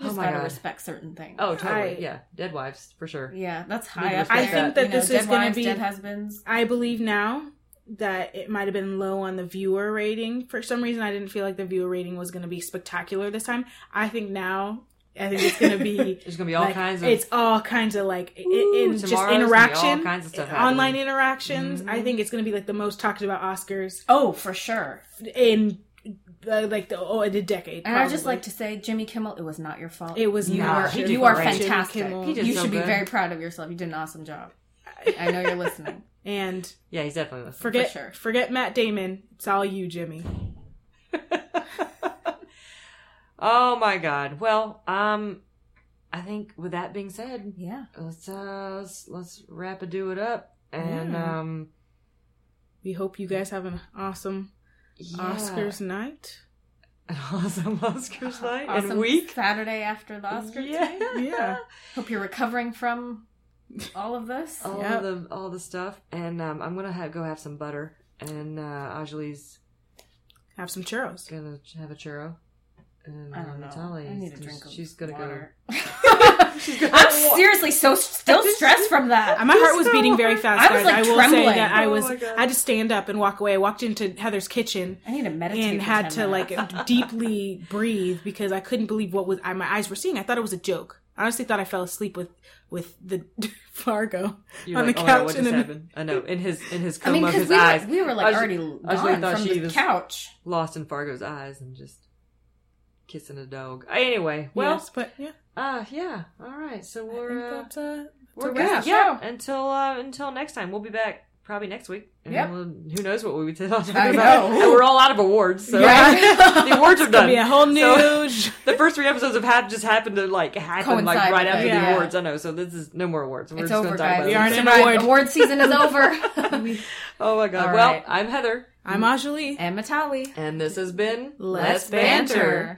You just Oh my gotta God. respect certain things. Oh, totally. I- yeah, dead wives for sure. yeah, that's Need high up. I think that You know, this dead is gonna be- dead husbands. I believe now that it might have been low on the viewer rating. For some reason, I didn't feel like the viewer rating was going to be spectacular this time. I think now, I think it's going to be. <laughs> There's gonna be all like, kinds of. It's all kinds of like Ooh, in just tomorrow's gonna be interaction, all kinds of stuff online happening. interactions. I Mhm. think it's going to be like the most talked about Oscars Oh, for sure. in uh, like the oh, in a decade. And I just like to say, Jimmy Kimmel, it was not your fault. It was you not. Are, you are great. Jimmy fantastic. Kimmel. He you so should be very proud of yourself. You did an awesome job. I know you're listening. <laughs> and yeah, he's definitely listening. forget sure. forget Matt Damon. It's all you, Jimmy. <laughs> oh my god. Well, um, I think with that being said, Yeah. let's uh let's, let's wrap a do it up and Yeah. um We hope you guys have an awesome yeah. Oscars night. an awesome <laughs> Oscars <laughs> night Awesome and week. Saturday after the Oscars. Yeah. <laughs> Yeah. Hope you're recovering from all of this. all Yep. the all the stuff, and um, I'm gonna have, go have some butter, and uh, Anjali's Have some churros. gonna have a churro. And I don't know. Natalie, I need a drink of She's gonna water. go. <laughs> <laughs> She's gonna I'm seriously so still stressed from that. My heart was beating very fast, I was, like, I will trembling. say that I Oh was. my God. I had to stand up and walk away. I walked into Heather's kitchen I need to meditate and for had 10 to like <laughs> deeply breathe because I couldn't believe what was I, my eyes were seeing. I thought it was a joke. I honestly thought I fell asleep with with the Fargo You're on like, the oh my couch what and just then happened? I know in his in his I mean, of because his we eyes, were, we were like Anjali- already Anjali gone thought from she the couch. lost in Fargo's eyes, and just kissing a dog. Anyway, well, yes, but yeah, uh yeah, all right. So we're uh, that's uh, we're a good. Yeah, until uh, until next time, we'll be back probably next week. And Yep. we'll, who knows what we would talk about? Know. <laughs> And we're all out of awards, so Yeah. <laughs> the awards are It's done. gonna be a whole So- new. <laughs> the first three episodes have had just happened to like happen like right after it, the awards. I know, so this is no more awards. We're It's just over, gonna guys. We aren't in Survived. award. Award season is over. Oh my god! All well, right. I'm Heather, I'm Anjali. and Matali. and this has been Let's Banter.